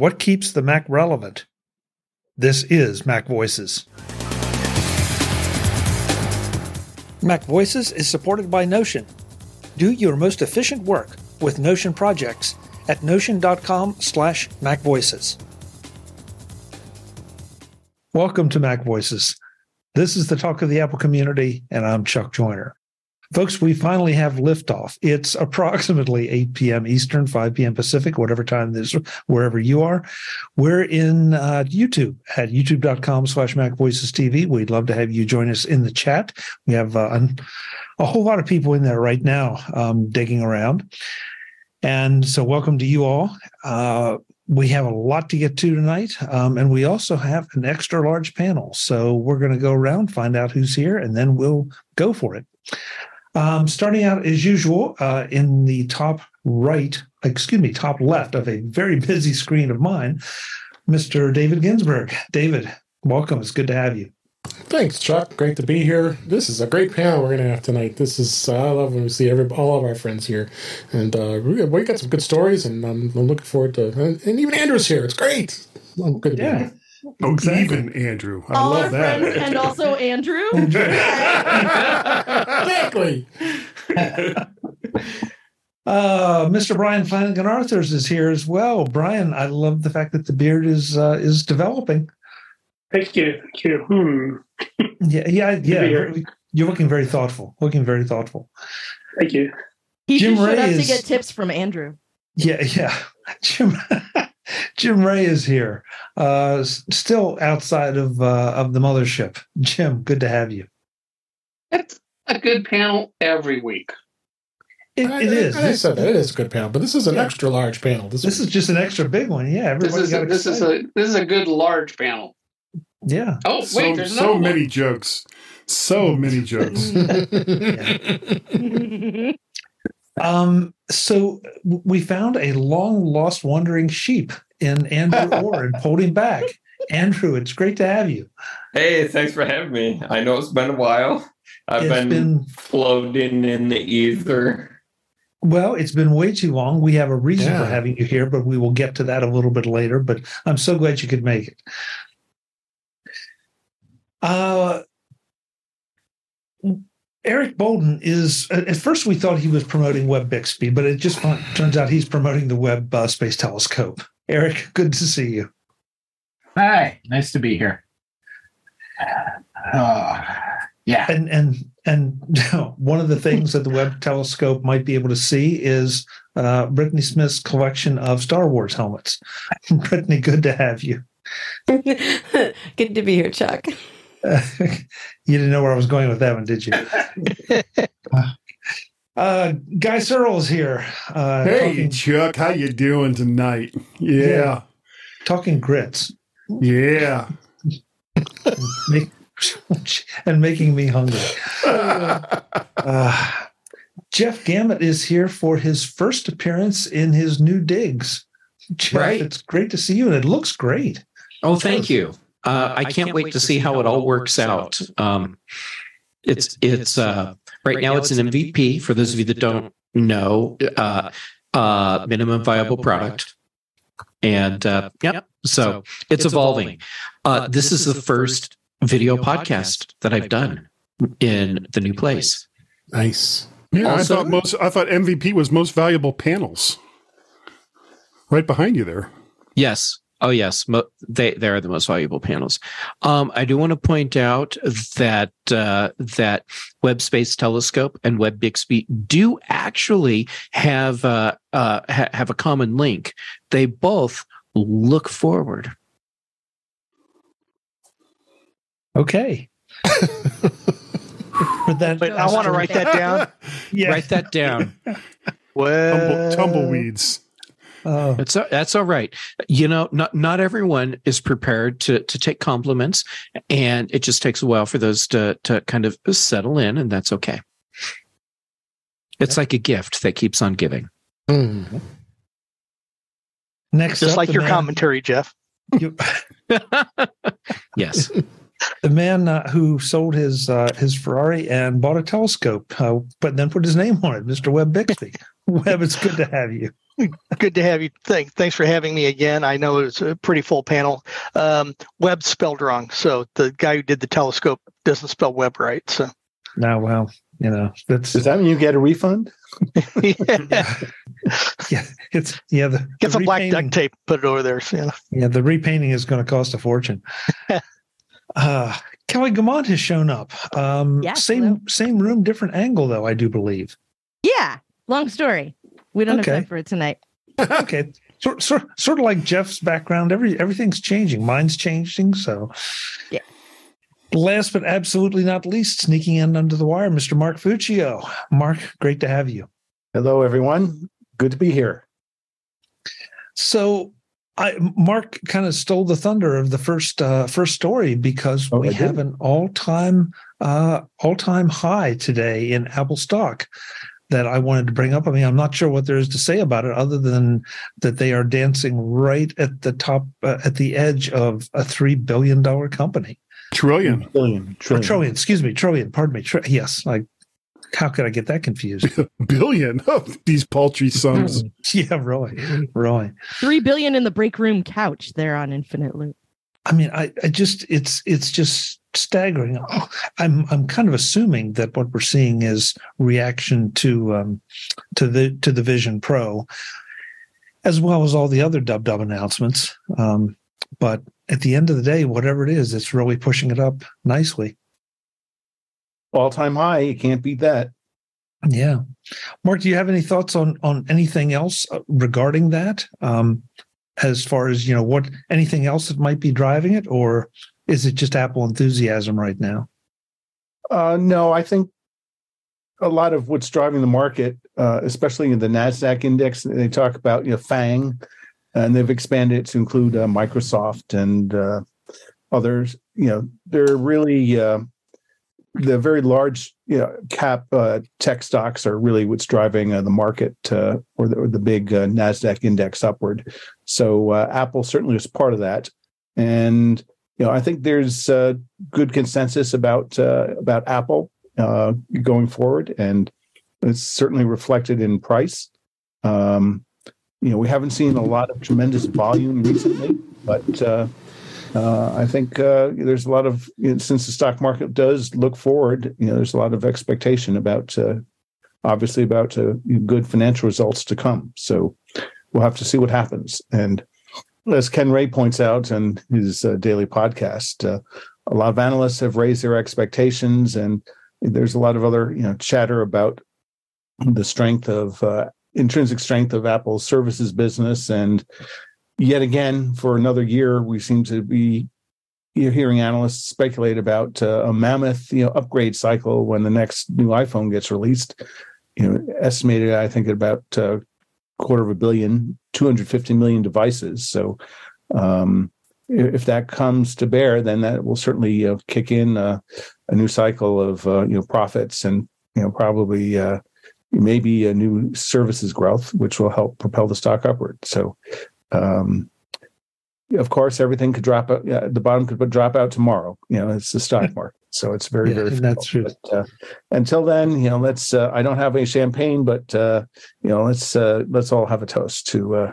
What keeps the Mac relevant? This is Mac Voices. Mac Voices is supported by Notion. Do your most efficient work with Notion projects at notion.com slash macvoices. Welcome to Mac Voices. This is the talk of the Apple community, and I'm Chuck Joiner. Folks, we finally have liftoff. It's approximately 8 p.m. Eastern, 5 p.m. Pacific, whatever time this, wherever you are. We're in uh, YouTube at youtube.com slash Mac Voices TV. We'd love to have you join us in the chat. We have uh, a whole lot of people in there right now um, digging around. And so, welcome to you all. Uh, we have a lot to get to tonight, um, and we also have an extra large panel. So, we're going to go around, find out who's here, and then we'll go for it. Um, starting out as usual uh, in the top right, excuse me, top left of a very busy screen of mine, Mr. David Ginsburg. David, welcome. It's good to have you. Thanks, Chuck. Great to be here. This is a great panel we're going to have tonight. This is uh, I love when we see every all of our friends here, and uh, we got some good stories, and I'm, I'm looking forward to. And, and, even Andrew's here. It's great. I'm good to yeah. Be here. Oh, exactly. even Andrew. I All love that. and also Andrew. exactly. Uh, Mr. Brian Flanagan Arthurs is here as well. Brian, I love the fact that the beard is uh, is developing. Thank you. Thank you. Hmm. Yeah, yeah, yeah. You're looking very thoughtful. Looking very thoughtful. Thank you. He Jim just showed Ray up is, to get tips from Andrew. Yeah, yeah. Jim Jim Rea is here, uh, still outside of uh, of the mothership. Jim, good to have you. It's a good panel every week. It, it is. I, I said it is a good panel, but this is an yeah. extra large panel. This, this is just an extra big one. Yeah, this is a, this is a this is a good large panel. Yeah. Oh so, wait, there's so many jokes. So many jokes. Um, so we found a long lost wandering sheep in Andrew Orr and pulled him back. Andrew, it's great to have you. Hey, thanks for having me. I know it's been a while. I've been, been, floating in the ether. Well, it's been way too long. We have a reason yeah. for having you here, but we will get to that a little bit later. But I'm so glad you could make it. Uh, Eric Bolden is, at first we thought he was promoting Web Bixby, but it just turns out he's promoting the Webb uh, Space Telescope. Eric, good to see you. Hi, nice to be here. Uh, yeah. And, and, and one of the things that the Webb Telescope might be able to see is uh, Brittany Smith's collection of Star Wars helmets. Brittany, good to have you. good to be here, Chuck. Uh, you didn't know where I was going with that one, did you? uh, Guy Serle's here. Uh, hey, talking, Chuck, how you doing tonight? Yeah, yeah talking grits. Yeah, Make, and making me hungry. Uh, Jeff Gamet is here for his first appearance in his new digs. Jeff, right. it's great to see you, and it looks great. Oh, thank you. Uh, I, can't wait, to see how it all works out. Um, it's it's uh, right now it's an MVP for those of you that don't know, uh, uh, minimum viable product, and uh, yep. So it's evolving. Uh, this is the first video podcast that I've done in the new place. Nice. Yeah, also, I thought most. I thought MVP was most valuable panels. Right behind you there. Yes, Oh yes, mo- they they are the most valuable panels. Um, I do want to point out that uh, that Webb Space Telescope and Web Bixby do actually have uh, uh, ha- have a common link. They both look forward. Okay. that, Wait, I want to write that down. yeah. Write that down. well, Tumble, tumbleweeds. Oh. That's that's all right. You know, not not everyone is prepared to to take compliments, and it just takes a while for those to to kind of settle in, and that's okay. It's like a gift that keeps on giving. Mm-hmm. Next, just like your man. commentary, Jeff. yes. the man uh, who sold his uh, his Ferrari and bought a telescope, uh, but then put his name on it, Mr. Web Bixby. Web, it's good to have you. Good to have you. Thanks, thanks for having me again. I know it's a pretty full panel. Um, Webb spelled wrong, so the guy who did the telescope doesn't spell Webb right. So now, well, you know, that's does that mean you get a refund? yeah. yeah, it's yeah. The, get some black duct tape, put it over there. So, yeah, yeah. The repainting is going to cost a fortune. Uh, Kelly Guimont has shown up. Um, yeah, same hello. same room, different angle though. I do believe. Yeah, long story. We don't okay. have time for it tonight. okay, sort, sort sort of like Jeff's background. Every everything's changing. Mine's changing. So yeah. Last but absolutely not least, sneaking in under the wire, Mr. Mark Fuccio. Mark, great to have you. Hello, everyone. Good to be here. So, I, Mark kind of stole the thunder of the first uh, first story because oh, we have an all time uh, all time high today in Apple stock that I wanted to bring up. I mean, I'm not sure what there is to say about it other than that they are dancing right at the top, uh, at the edge of a three billion dollar company. Trillion. Billion. Trillion. trillion. Excuse me. Trillion. Pardon me. Tri- yes. Like, how could I get that confused? billion. of these paltry sums. yeah, really. Really. Three billion in the break room couch there on Infinite Loop. I mean, I, I just it's it's just staggering. I'm I'm kind of assuming that what we're seeing is reaction to um to the to the Vision Pro, as well as all the other dub dub announcements. Um, but at the end of the day, whatever it is, it's really pushing it up nicely. All time high. You can't beat that. Yeah. Mark, do you have any thoughts on on anything else uh, regarding that? Um, as far as you know, what anything else that might be driving it, or is it just Apple enthusiasm right now? Uh, no, I think a lot of what's driving the market, uh, especially in the Nasdaq index, they talk about you know FANG, and they've expanded it to include uh, Microsoft and uh, others. You know, they're really uh, the very large you know, cap uh, tech stocks are really what's driving uh, the market uh, or, the, or, the, big Nasdaq index upward. So Apple certainly is part of that, and you know I think there's good consensus about about Apple going forward, and it's certainly reflected in price. Um, you know, we haven't seen a lot of tremendous volume recently, but uh, I think uh, there's a lot of you know, since the stock market does look forward. You know, there's a lot of expectation about uh, obviously about uh, good financial results to come. So we'll have to see what happens. And as Ken Ray points out in his uh, daily podcast, a lot of analysts have raised their expectations, and there's a lot of other you know chatter about the strength of intrinsic strength of Apple's services business. And yet again, for another year, we seem to be hearing analysts speculate about uh, a mammoth, you know, upgrade cycle when the next new iPhone gets released. You know, estimated, I think, at about a uh, quarter of a billion, 250 million devices. So, um, if that comes to bear, then that will certainly uh, kick in uh, a new cycle of uh, you know profits and you know probably maybe a new services growth, which will help propel the stock upward. So, um, of course, everything could drop out. Yeah, the bottom could drop out tomorrow. You know, it's the stock market, so it's very, yeah, very. That's true. But, uh, until then, you know, let's. Uh, I don't have any champagne, but uh, you know, let's uh, let's all have a toast to uh,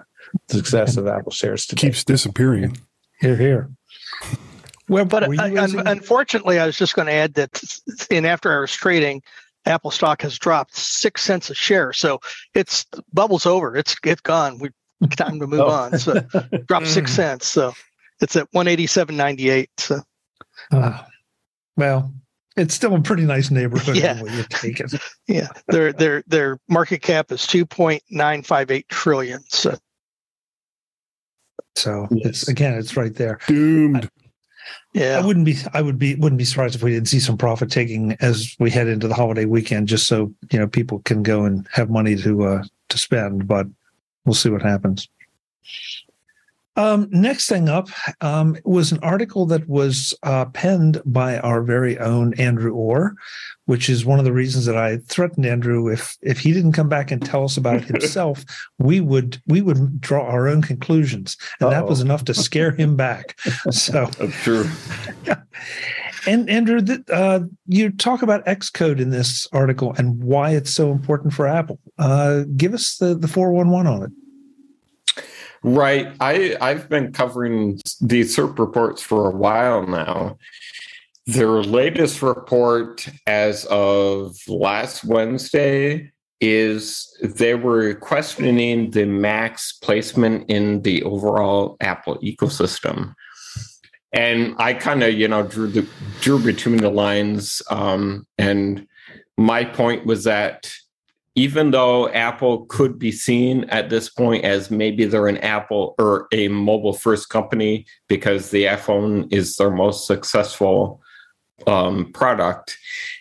the success of Apple shares today. Keeps disappearing. Here, here. Well, but unfortunately, I was just going to add that in after hours trading, Apple stock has dropped six cents a share. So it's bubbles over. It's it's gone. We time to move oh. on. So drop six cents. So it's at one eighty seven ninety eight. So uh, well, it's still a pretty nice neighborhood yeah. you take it. yeah. Their their their market cap is two point nine five eight trillion. So so yes. it's again, it's right there. Doomed. Yeah, I wouldn't be. I would be. Wouldn't be surprised if we didn't see some profit taking as we head into the holiday weekend, just so you know people can go and have money to uh, to spend. But we'll see what happens. Um, next thing up um, was an article that was uh, penned by our very own Andrew Orr, which is one of the reasons that I threatened Andrew if if he didn't come back and tell us about it himself, we would we would draw our own conclusions, and Uh-oh. that was enough to scare him back. So that's true. And Andrew, uh, you talk about Xcode in this article and why it's so important for Apple. Uh, give us the the four one one on it. Right. I I've been covering these CIRP reports for a while now. Their latest report as of last Wednesday is they were questioning the Mac's placement in the overall Apple ecosystem. And I kind of, you know, drew the drew between the lines. Um, and my point was that even though Apple could be seen at this point as maybe they're an Apple or a mobile first company because the iPhone is their most successful um, product.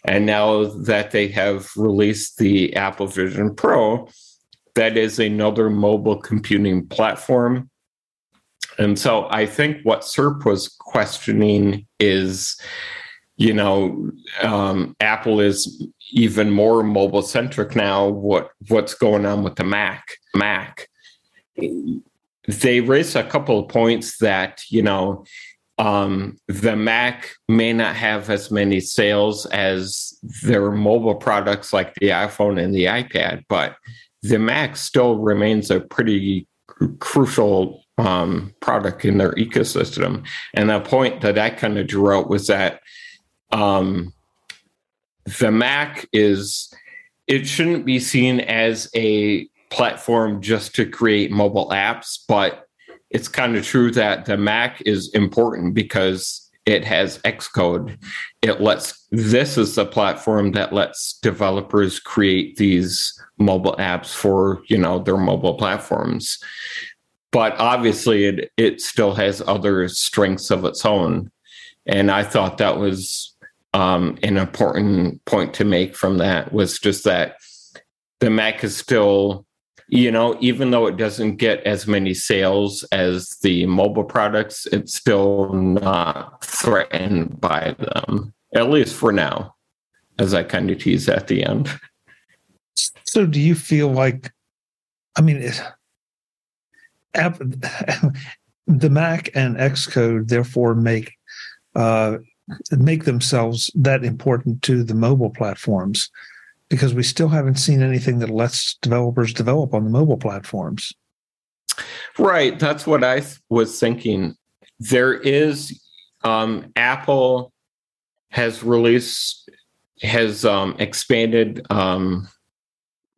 And now that they have released the Apple Vision Pro, that is another mobile computing platform. And so I think what CIRP was questioning is, you know, um, Apple is even more mobile centric now. What what's going on with the mac mac? They raised a couple of points that you know um, the mac may not have as many sales as their mobile products like the iphone and the ipad but the mac still remains a pretty crucial um, product in their ecosystem and the point that i kind of drew out was that um, the Mac is it shouldn't be seen as a platform just to create mobile apps, but it's kind of true that the Mac is important because it has Xcode. It lets this is the platform that lets developers create these mobile apps for, you know, their mobile platforms. But obviously it it still has other strengths of its own. And I thought that was um, an important point to make from that was just that the Mac is still, you know, even though it doesn't get as many sales as the mobile products, it's still not threatened by them, at least for now, as I kind of tease at the end. So, do you feel like, I mean, the Mac and Xcode therefore make uh, make themselves that important to the mobile platforms because we still haven't seen anything that lets developers develop on the mobile platforms. Right. That's what I was thinking. There is um, Apple has released has um, expanded um,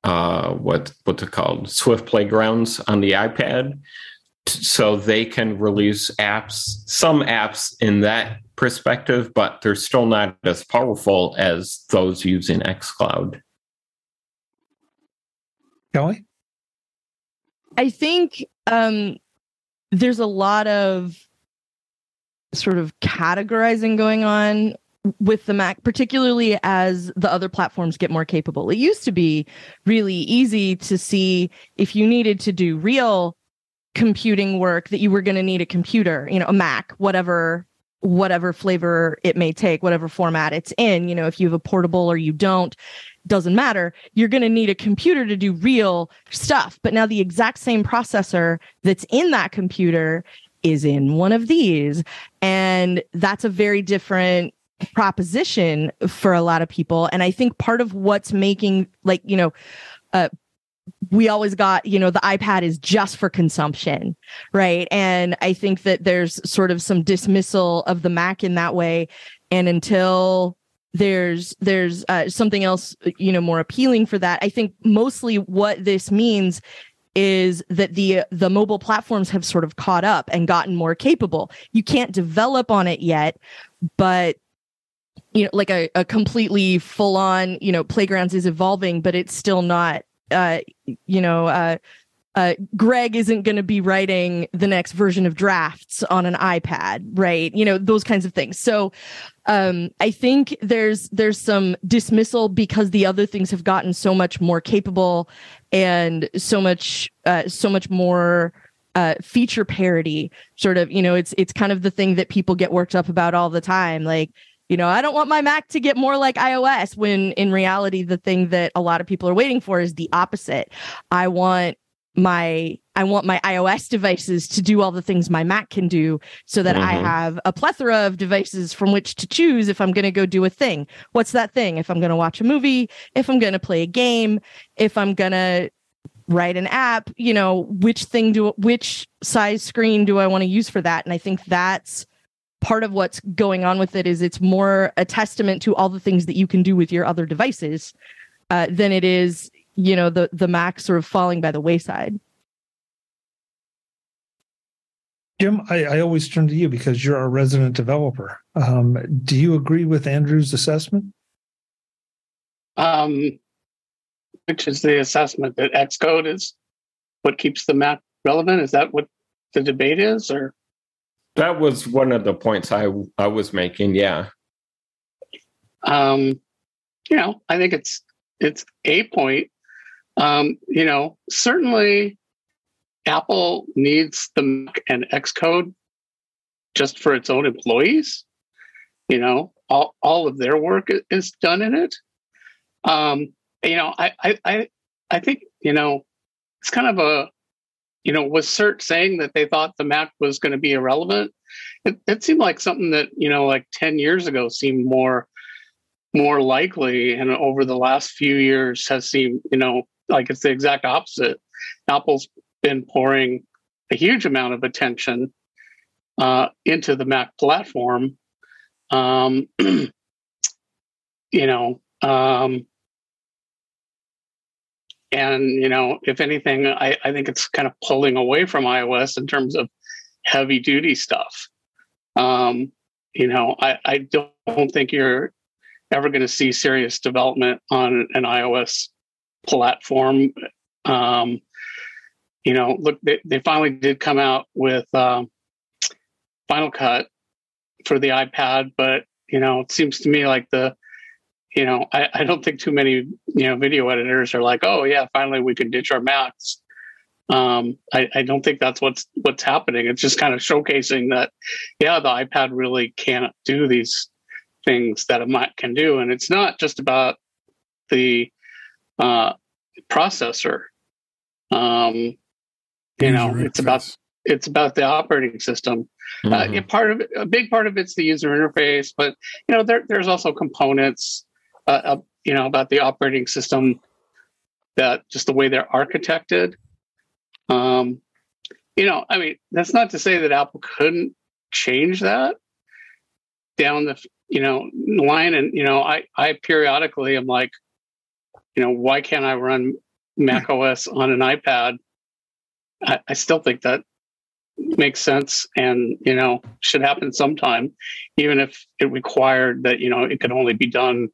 uh, what what's it called Swift Playgrounds on the iPad, so they can release apps, some apps in that perspective, but they're still not as powerful as those using Xcode. Kelly? I think um, there's a lot of sort of categorizing going on with the Mac, particularly as the other platforms get more capable. It used to be really easy to see if you needed to do real computing work that you were going to need a computer, you know, a Mac, whatever whatever flavor it may take, whatever format it's in. You know, if you have a portable or you don't, doesn't matter. You're going to need a computer to do real stuff. But now the exact same processor that's in that computer is in one of these. And that's a very different proposition for a lot of people. And I think part of what's making, like, you know, uh, we always got, you know, the iPad is just for consumption, right? And I think that there's sort of some dismissal of the Mac in that way. And until there's there's uh, something else, you know, more appealing for that, I think mostly what this means is that the the mobile platforms have sort of caught up and gotten more capable. You can't develop on it yet, but you know, like a, a completely full on, you know, playgrounds is evolving, but it's still not uh, you know, uh, uh, Greg isn't going to be writing the next version of drafts on an iPad, right? You know, those kinds of things. So, um, I think there's there's some dismissal because the other things have gotten so much more capable and so much uh, so much more uh, feature parity. Sort of, you know, it's it's kind of the thing that people get worked up about all the time, like you know, I don't want my Mac to get more like iOS when in reality, the thing that a lot of people are waiting for is the opposite. I want my I want my iOS devices to do all the things my Mac can do so that I Mhm. have a plethora of devices from which to choose if I'm going to go do a thing. What's that thing? If I'm going to watch a movie, if I'm going to play a game, if I'm going to write an app, you know, which thing do which size screen do I want to use for that? And I think that's part of what's going on with it is it's more a testament to all the things that you can do with your other devices uh, than it is you know the the mac sort of falling by the wayside Jim, I, I always turn to you because you're a resident developer. Um, do you agree with Andrew's assessment? Um, which is the assessment that Xcode is what keeps the Mac relevant? Is that what the debate is, or That was one of the points I I was making. Yeah. um, you know, I think it's it's a point. Um, you know, certainly Apple needs the Mac and Xcode just for its own employees. You know, all all of their work is done in it. Um, you know, I I I, I think you know it's kind of a you know was CIRP saying that they thought the Mac was going to be irrelevant. It, it seemed like something that you know like ten years ago seemed more more likely and over the last few years has seemed you know like it's the exact opposite apple's been pouring a huge amount of attention uh, into the mac platform um, you know um, and you know if anything I, I think it's kind of pulling away from ios in terms of heavy duty stuff um, you know I, I don't think you're ever going to see serious development on an iOS platform. Um, you know, look, they, they finally did come out with um, Final Cut for the iPad, but you know, it seems to me like the, you know, I, I don't think too many you know video editors are like, oh yeah, finally we can ditch our Macs. Um, I, I don't think that's what's what's happening. It's just kind of showcasing that, yeah, the iPad really can't do these things that a Mac can do, and it's not just about the uh, processor. Um, you know, User it's about it's about the operating system. Uh, part of it, a big part of it's the user interface, but you know, there, there's also components, uh, uh, you know, about the operating system that just the way they're architected. Um, you know, I mean, that's not to say that Apple couldn't change that down the you know line, and you know, I I periodically am like, you know, why can't I run Mac OS on an iPad? I, I still think that makes sense and you know should happen sometime even if it required that you know it could only be done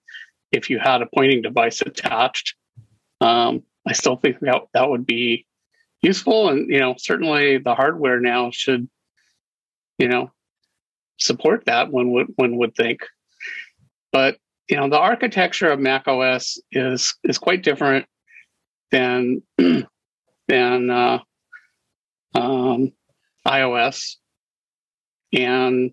if you had a pointing device attached. Um, i still think that that would be useful and you know certainly the hardware now should you know support that one would one would think. But you know the architecture of mac os is is quite different than than uh, um, iOS, and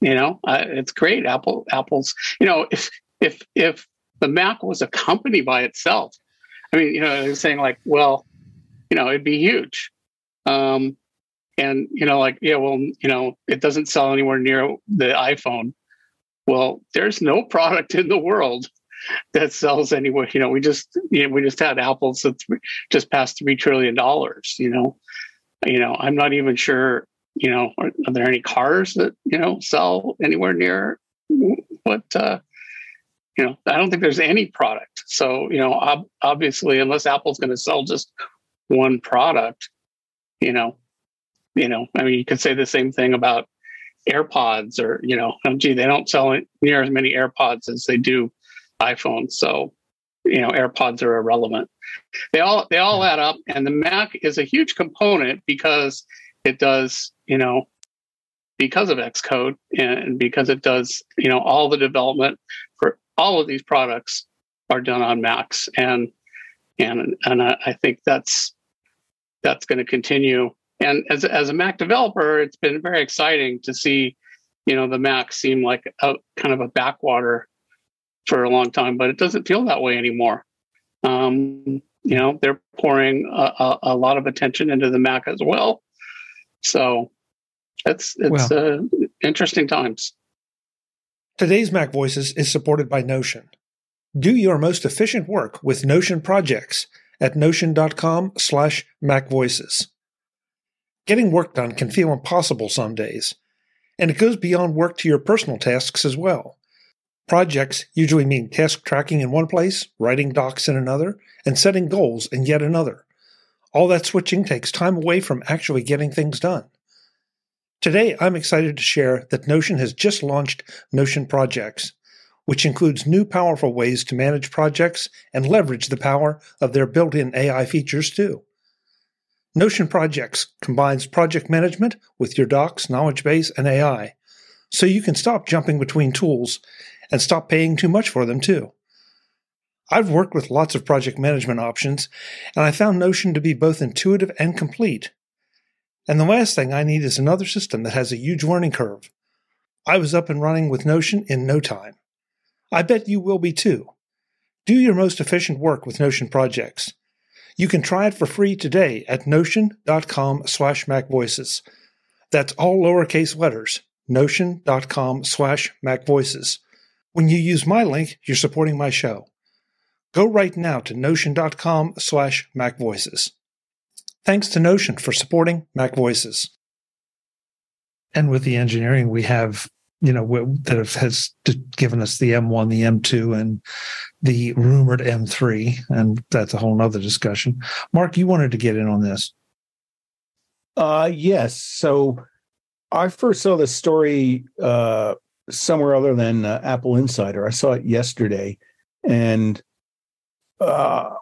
you know uh, it's great. Apple, Apple's, you know, if if if the Mac was a company by itself, I mean, you know, they're saying like, well, you know, it'd be huge, um, and you know, like, yeah, well, you know, it doesn't sell anywhere near the iPhone. Well, there's no product in the world that sells anywhere. You know, we just you know, we just had Apple's that just passed three trillion dollars. You know, you know, I'm not even sure. You know, are, are there any cars that you know sell anywhere near what? Uh, you know, I don't think there's any product. So you know, ob- obviously, unless Apple's going to sell just one product, you know, you know, I mean, you could say the same thing about AirPods or you know, oh, gee, they don't sell near as many AirPods as they do iPhones. So you know, AirPods are irrelevant. They all they all add up, and the Mac is a huge component because it does you know because of Xcode and because it does you know all the development all of these products are done on Macs, and and and I, I think that's that's going to continue. And as as a Mac developer, it's been very exciting to see you know the Mac seem like a kind of a backwater for a long time, but it doesn't feel that way anymore. Um, you know they're pouring a, a, a lot of attention into the Mac as well. So it's it's well, uh, interesting times. Today's Mac Voices is supported by Notion. Do your most efficient work with Notion projects at notion.com slash macvoices. Getting work done can feel impossible some days, and it goes beyond work to your personal tasks as well. Projects usually mean task tracking in one place, writing docs in another, and setting goals in yet another. All that switching takes time away from actually getting things done. Today, I'm excited to share that Notion has just launched Notion Projects, which includes new powerful ways to manage projects and leverage the power of their built in AI features too. Notion Projects combines project management with your docs, knowledge base, and AI, so you can stop jumping between tools and stop paying too much for them too. I've worked with lots of project management options, and I found Notion to be both intuitive and complete. And the last thing I need is another system that has a huge learning curve. I was up and running with Notion in no time. I bet you will be too. Do your most efficient work with Notion projects. You can try it for free today at notion.com slash macvoices. That's all lowercase letters, notion.com slash macvoices. When you use my link, you're supporting my show. Go right now to notion.com slash macvoices. Thanks to Notion for supporting Mac Voices. And with the engineering, we have, you know, that has given us the M1, the M2, and the rumored M3. And that's a whole nother discussion. Mark, you wanted to get in on this. Uh, yes. So I first saw this story uh, somewhere other than uh, Apple Insider. I saw it yesterday. And uh,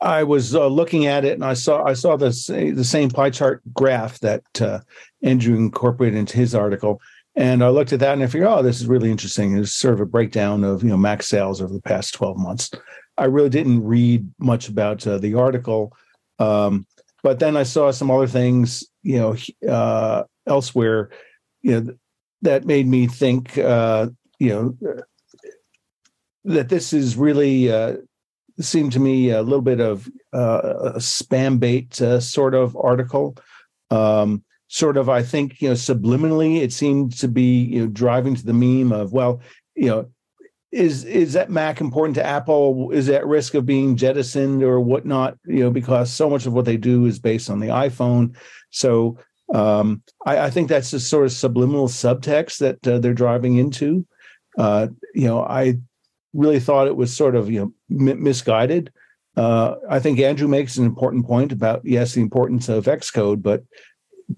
I was uh, looking at it and I saw I saw this the same pie chart graph that uh, Andrew incorporated into his article, and I looked at that and I figured, oh, this is really interesting. It's sort of a breakdown of you know Mac sales over the past twelve months. I really didn't read much about uh, the article, um, but then I saw some other things, you know, uh, elsewhere, you know, that made me think, uh, you know, that this is really uh, seemed to me a little bit of uh, a spam bait uh, sort of article. Um, sort of, I think, you know, subliminally, it seemed to be, you know, driving to the meme of, well, you know, is is that Mac important to Apple? Is at risk of being jettisoned or whatnot? You know, because so much of what they do is based on the iPhone. So um, I, I, think that's the sort of subliminal subtext that uh, they're driving into. Uh, you know, I really thought it was sort of you know misguided. Uh, I think Andrew makes an important point about yes, the importance of Xcode, but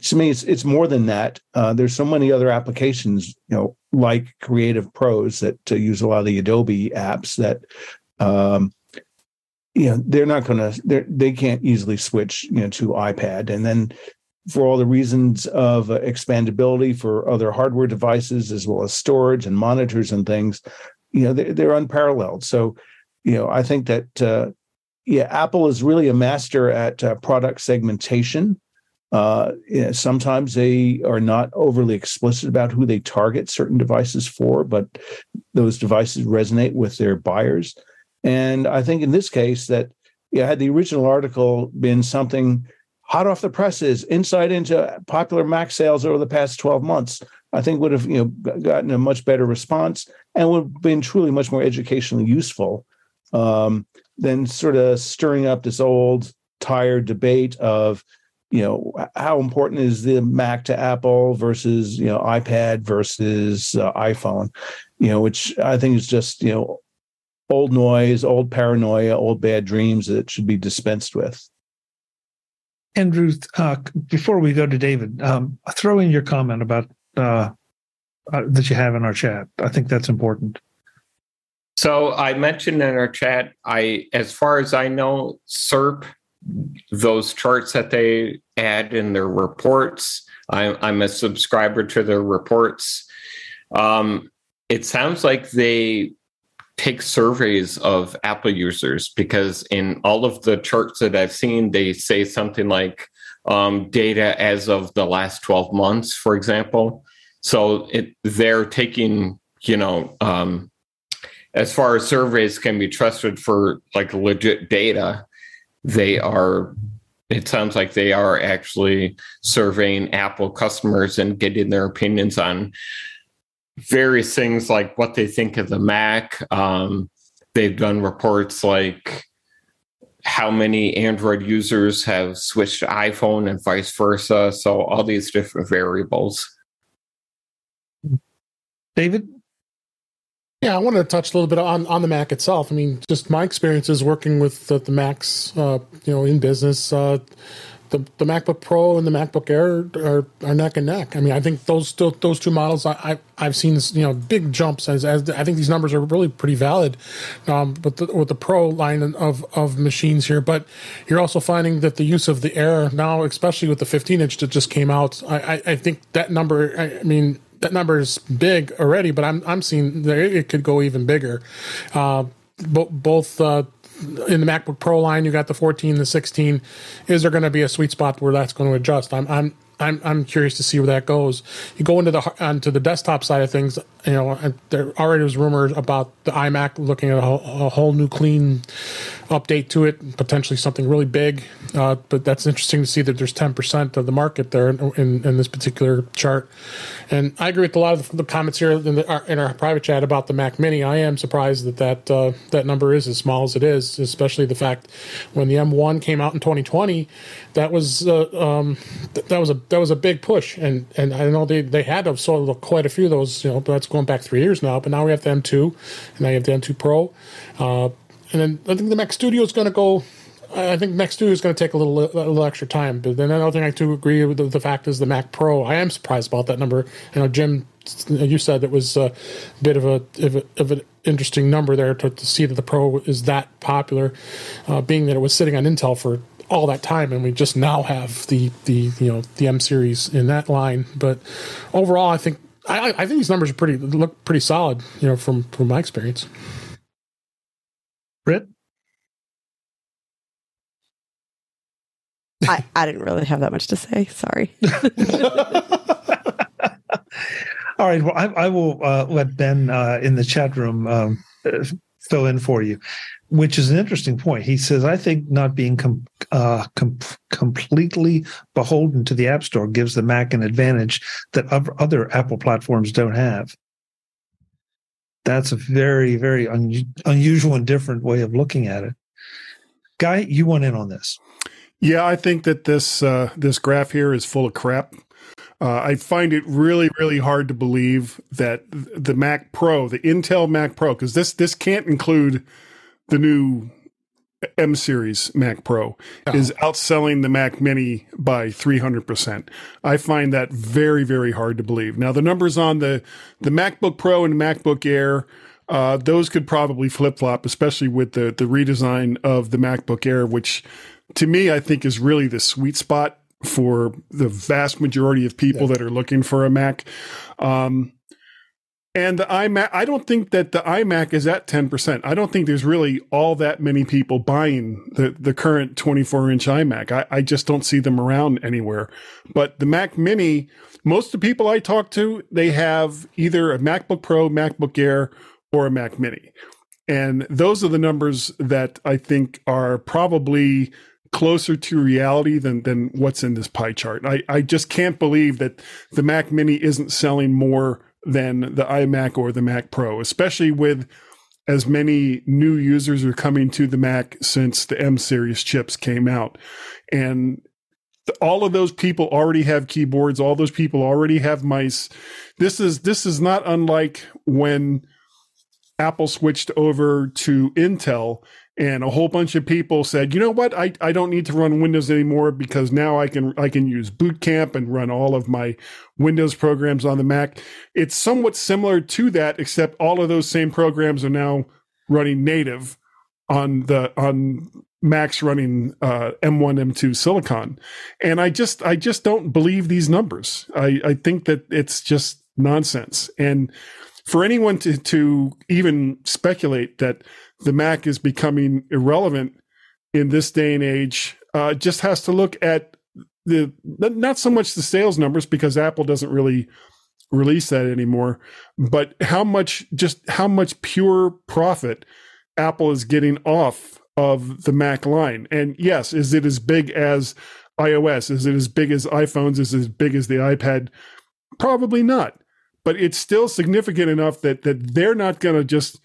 to me, it's it's more than that. Uh, there's so many other applications, you know, like Creative Pros that use a lot of the Adobe apps that, um, you know, they're not going to they they can't easily switch, you know, to iPad, and then for all the reasons of expandability for other hardware devices as well as storage and monitors and things you know they're, they're unparalleled. So you know I think that uh, yeah, Apple is really a master at uh, product segmentation. Uh, you know, sometimes they are not overly explicit about who they target certain devices for, but those devices resonate with their buyers. And I think in this case that yeah, had the original article been something hot off the presses, insight into popular Mac sales over the past 12 months, I think would have you know gotten a much better response and would have been truly much more educationally useful um, than sort of stirring up this old tired debate of you know how important is the Mac to Apple versus you know iPad versus uh, iPhone, you know which I think is just you know old noise, old paranoia, old bad dreams that should be dispensed with. Andrew, uh, before we go to David, um, throw in your comment about uh, uh, that you have in our chat. I think that's important. So I mentioned in our chat, I as far as I know, CIRP, those charts that they add in their reports. I, I'm a subscriber to their reports. Um, it sounds like they take surveys of Apple users because in all of the charts that I've seen, they say something like um, data as of the last 12 months, for example. So it, they're taking, you know, um, as far as surveys can be trusted for like legit data, they are it sounds like they are actually surveying Apple customers and getting their opinions on various things like what they think of the Mac. Um, they've done reports like how many Android users have switched to iPhone and vice versa. So, all these different variables. David? Yeah, I want to touch a little bit on, on the Mac itself. I mean, just my experiences working with the, the Macs, uh, you know, in business. Uh, the, the MacBook Pro and the MacBook Air are, are neck and neck. I mean, I think those those two models, I, I have seen you know big jumps as, as I think these numbers are really pretty valid, um, with the with the Pro line of of machines here. But you're also finding that the use of the Air now, especially with the 15 inch that just came out, I I, I think that number. I, I mean that number is big already, but I'm I'm seeing that it could go even bigger. Uh, bo- both uh, in the MacBook Pro line, you got the 14, the 16. Is there going to be a sweet spot where that's going to adjust? I'm I'm I'm I'm curious to see where that goes. You go into the onto the desktop side of things. You know, there already was rumors about the iMac looking at a, a whole new clean update to it, potentially something really big. Uh, but that's interesting to see that there's 10% of the market there in, in, in, this particular chart. And I agree with a lot of the comments here in, the, our, in our private chat about the Mac Mini. I am surprised that that, uh, that number is as small as it is, especially the fact when the M1 came out in 2020, that was uh, um, th- that was a that was a big push, and and I know they, they had have sold quite a few of those. You know, but that's going back three years now. But now we have the M2, and now you have the M2 Pro. Uh, and then I think the Mac Studio is going to go. I think Mac two is going to take a little, a little extra time. But then another thing I do agree with the, the, fact is the Mac Pro. I am surprised about that number. You know, Jim, you said it was a bit of a of, a, of an interesting number there to, to, see that the Pro is that popular, uh, being that it was sitting on Intel for all that time, and we just now have the the you know the M series in that line. But overall, I think I, I think these numbers are pretty look pretty solid. You know, from from my experience. Britt? I, I didn't really have that much to say. Sorry. All right. Well, I, I will uh, let Ben uh, in the chat room um, uh, fill in for you, which is an interesting point. He says, I think not being com- uh, com- completely beholden to the App Store gives the Mac an advantage that other Apple platforms don't have that's a very very un- unusual and different way of looking at it guy you went in on this yeah i think that this uh, this graph here is full of crap uh, i find it really really hard to believe that the mac pro the intel mac pro because this this can't include the new M series Mac Pro oh. is outselling the Mac Mini by 300%. I find that very, very hard to believe. Now, the numbers on the, the MacBook Pro and MacBook Air, uh, those could probably flip flop, especially with the, the redesign of the MacBook Air, which to me, I think is really the sweet spot for the vast majority of people yeah. that are looking for a Mac. Um, and the iMac, I don't think that the iMac is at 10%. I don't think there's really all that many people buying the, the current 24 inch iMac. I, I just don't see them around anywhere. But the Mac Mini, most of the people I talk to, they have either a MacBook Pro, MacBook Air, or a Mac Mini. And those are the numbers that I think are probably closer to reality than than what's in this pie chart. I, I just can't believe that the Mac Mini isn't selling more than the iMac or the Mac Pro, especially with as many new users are coming to the Mac since the M series chips came out. And all of those people already have keyboards, all those people already have mice. This is this is not unlike when Apple switched over to Intel and a whole bunch of people said, "You know what? I, I don't need to run Windows anymore because now I can I can use Boot Camp and run all of my Windows programs on the Mac." It's somewhat similar to that, except all of those same programs are now running native on the on Macs running uh, M1 M2 Silicon, and I just I just don't believe these numbers. I I think that it's just nonsense and for anyone to to even speculate that the Mac is becoming irrelevant in this day and age uh, just has to look at the not so much the sales numbers because Apple doesn't really release that anymore, but how much just how much pure profit Apple is getting off of the Mac line. And yes, is it as big as iOS? Is it as big as iPhones? Is it as big as the iPad? Probably not. But it's still significant enough that that they're not going to just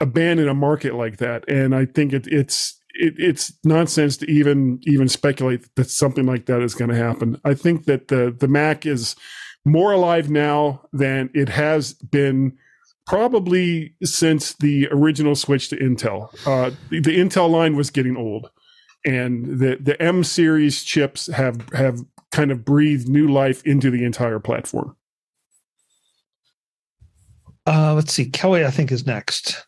abandon a market like that. And I think it, it's it, it's nonsense to even even speculate that something like that is going to happen. I think that the the Mac is more alive now than it has been probably since the original switch to Intel. Uh, the, the Intel line was getting old, and the the M series chips have have kind of breathed new life into the entire platform. Uh, let's see. Kelly, I think, is next.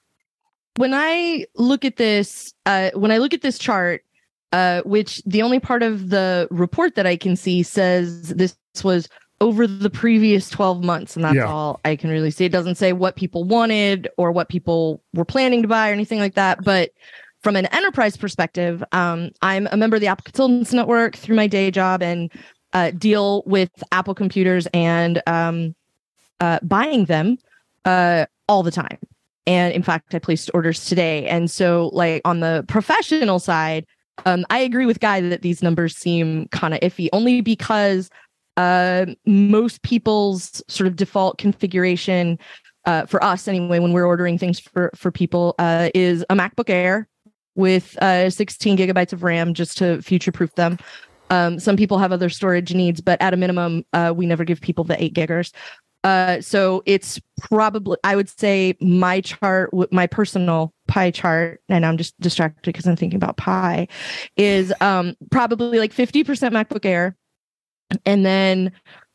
When I look at this, uh, when I look at this chart, uh, which the only part of the report that I can see says this was over the previous 12 months, and that's yeah. all I can really see. It doesn't say what people wanted or what people were planning to buy or anything like that. But from an enterprise perspective, um, I'm a member of the Apple Consultants Network through my day job and uh, deal with Apple computers and um, uh, buying them uh, all the time. And in fact, I placed orders today. And so, like on the professional side, um, I agree with Guy that these numbers seem kind of iffy, only because uh, most people's sort of default configuration uh, for us anyway, when we're ordering things for for people, uh, is a MacBook Air with uh, 16 gigabytes of RAM just to future proof them. Um, some people have other storage needs, but at a minimum, uh, we never give people the eight giggers. Uh, so it's probably, I would say my chart, my personal pie chart, and I'm just distracted because I'm thinking about pie, is um, probably like 50% MacBook Air, and then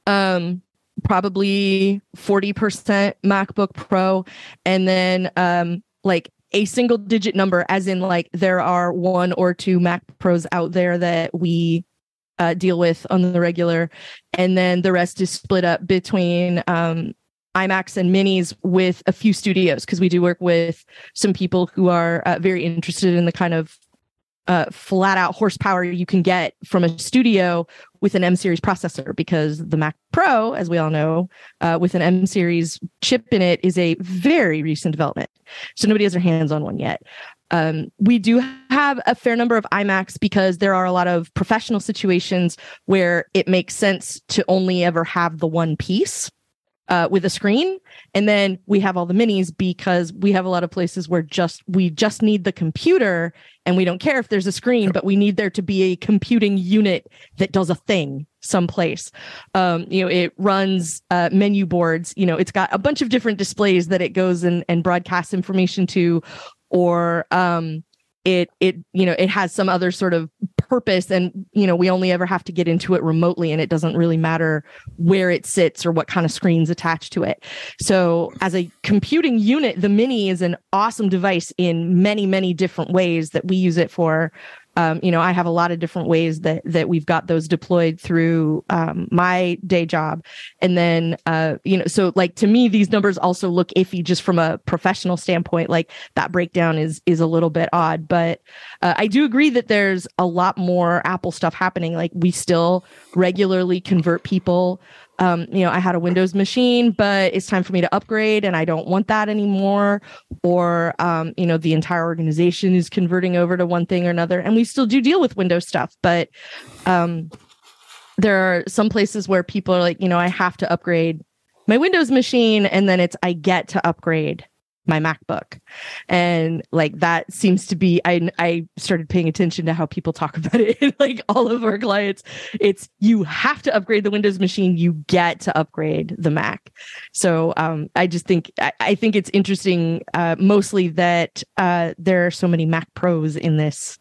um, probably 40% MacBook Pro, and then um, like a single digit number, as in like there are one or two Mac Pros out there that we uh, deal with on the regular, and then the rest is split up between um, iMacs and minis with a few studios because we do work with some people who are uh, very interested in the kind of uh, flat out horsepower you can get from a studio with an M series processor because the Mac Pro, as we all know, uh, with an M series chip in it, is a very recent development. So nobody has their hands on one yet. Um, we do have a fair number of iMacs because there are a lot of professional situations where it makes sense to only ever have the one piece uh, with a screen, and then we have all the minis because we have a lot of places where just we just need the computer and we don't care if there's a screen, but we need there to be a computing unit that does a thing someplace. Um, you know, it runs uh, menu boards. You know, it's got a bunch of different displays that it goes and, and broadcasts information to, or um, it it you know it has some other sort of purpose and you know we only ever have to get into it remotely and it doesn't really matter where it sits or what kind of screens attached to it. So as a computing unit the mini is an awesome device in many many different ways that we use it for um, you know, I have a lot of different ways that that we've got those deployed through um, my day job, and then uh, you know, so like to me, these numbers also look iffy just from a professional standpoint. Like that breakdown is is a little bit odd, but uh, I do agree that there's a lot more Apple stuff happening. Like we still regularly convert people um, you know, I had a Windows machine, but it's time for me to upgrade and I don't want that anymore. Or, um, you know, the entire organization is converting over to one thing or another. And we still do deal with Windows stuff, but um, there are some places where people are like, you know, I have to upgrade my Windows machine and then it's I get to upgrade my MacBook. And like that seems to be I I started paying attention to how people talk about it like all of our clients. It's you have to upgrade the Windows machine, you get to upgrade the Mac. So um I just think I, I think it's interesting uh mostly that uh there are so many Mac Pros in this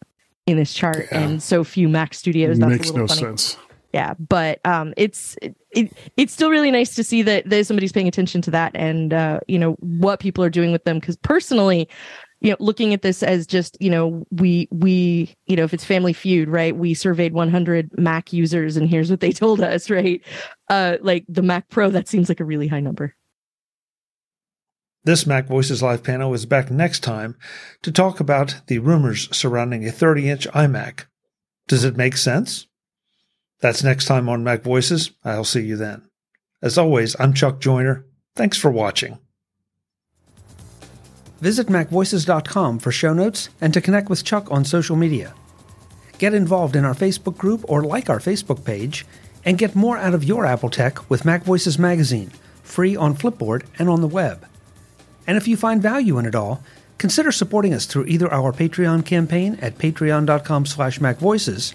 in this chart yeah. and so few Mac studios. That's makes no funny. sense yeah but um it's it, it, it's still really nice to see that there's somebody's paying attention to that and uh you know what people are doing with them because personally you know looking at this as just you know we we you know if it's family feud right we surveyed 100 mac users and here's what they told us right uh like the mac pro that seems like a really high number this Mac Voices Live panel is back next time to talk about the rumors surrounding a 30 inch iMac. Does it make sense? That's next time on Mac Voices. I'll see you then. As always, I'm Chuck Joiner. Thanks for watching. Visit MacVoices.com for show notes and to connect with Chuck on social media. Get involved in our Facebook group or like our Facebook page, and get more out of your Apple tech with Mac Voices Magazine, free on Flipboard and on the web. And if you find value in it all, consider supporting us through either our Patreon campaign at patreon.com slash macvoices